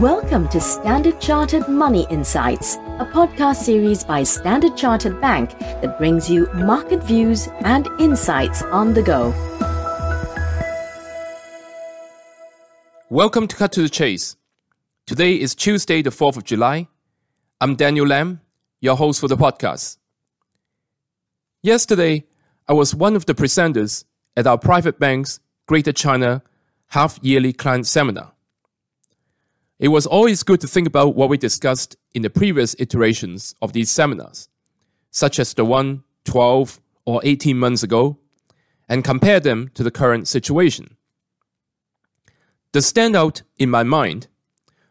Welcome to Standard Chartered Money Insights, a podcast series by Standard Chartered Bank that brings you market views and insights on the go. Welcome to Cut to the Chase. Today is Tuesday, the 4th of July. I'm Daniel Lam, your host for the podcast. Yesterday, I was one of the presenters at our private bank's Greater China half yearly client seminar. It was always good to think about what we discussed in the previous iterations of these seminars, such as the one 12 or 18 months ago, and compare them to the current situation. The standout in my mind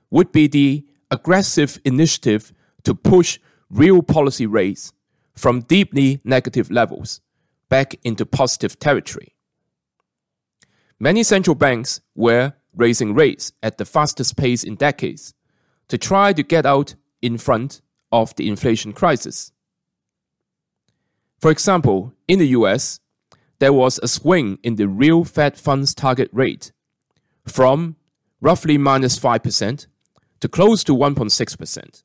would be the aggressive initiative to push real policy rates from deeply negative levels back into positive territory. Many central banks were raising rates at the fastest pace in decades to try to get out in front of the inflation crisis. For example, in the US, there was a swing in the real Fed funds target rate from roughly minus 5% to close to 1.6%,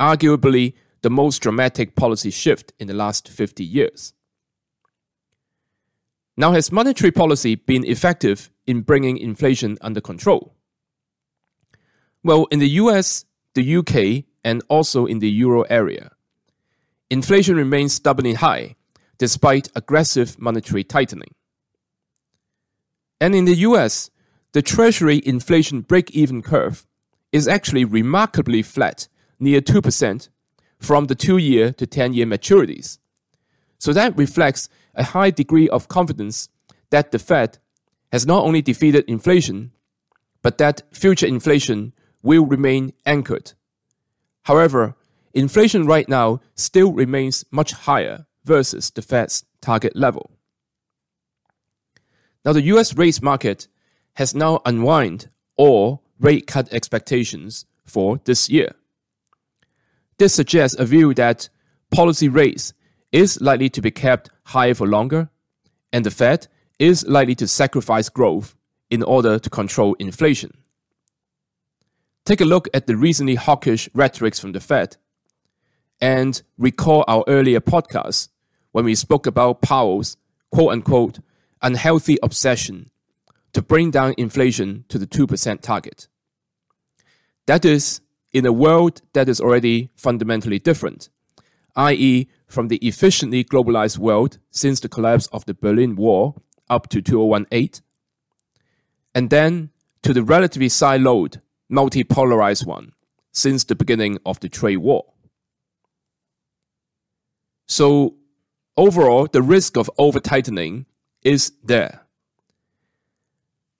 arguably the most dramatic policy shift in the last 50 years. Now, has monetary policy been effective in bringing inflation under control? Well, in the US, the UK, and also in the euro area, inflation remains stubbornly high despite aggressive monetary tightening. And in the US, the Treasury inflation break even curve is actually remarkably flat, near 2%, from the two year to 10 year maturities. So that reflects a high degree of confidence that the Fed has not only defeated inflation, but that future inflation will remain anchored. However, inflation right now still remains much higher versus the Fed's target level. Now, the US rates market has now unwind all rate cut expectations for this year. This suggests a view that policy rates is likely to be kept higher for longer, and the Fed is likely to sacrifice growth in order to control inflation. Take a look at the recently hawkish rhetorics from the Fed and recall our earlier podcast when we spoke about Powell's quote unquote unhealthy obsession to bring down inflation to the 2% target. That is, in a world that is already fundamentally different, i.e., from the efficiently globalized world since the collapse of the Berlin Wall up to 2018, and then to the relatively siloed, multipolarized one since the beginning of the trade war. So, overall, the risk of over tightening is there.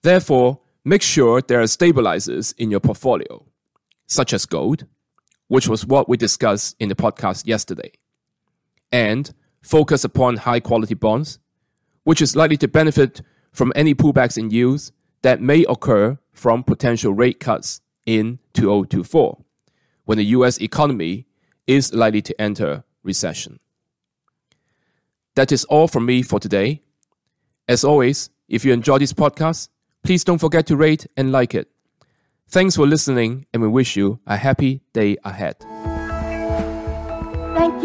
Therefore, make sure there are stabilizers in your portfolio, such as gold, which was what we discussed in the podcast yesterday, and focus upon high quality bonds which is likely to benefit from any pullbacks in yields that may occur from potential rate cuts in 2024, when the US economy is likely to enter recession. That is all from me for today. As always, if you enjoy this podcast, please don't forget to rate and like it. Thanks for listening, and we wish you a happy day ahead.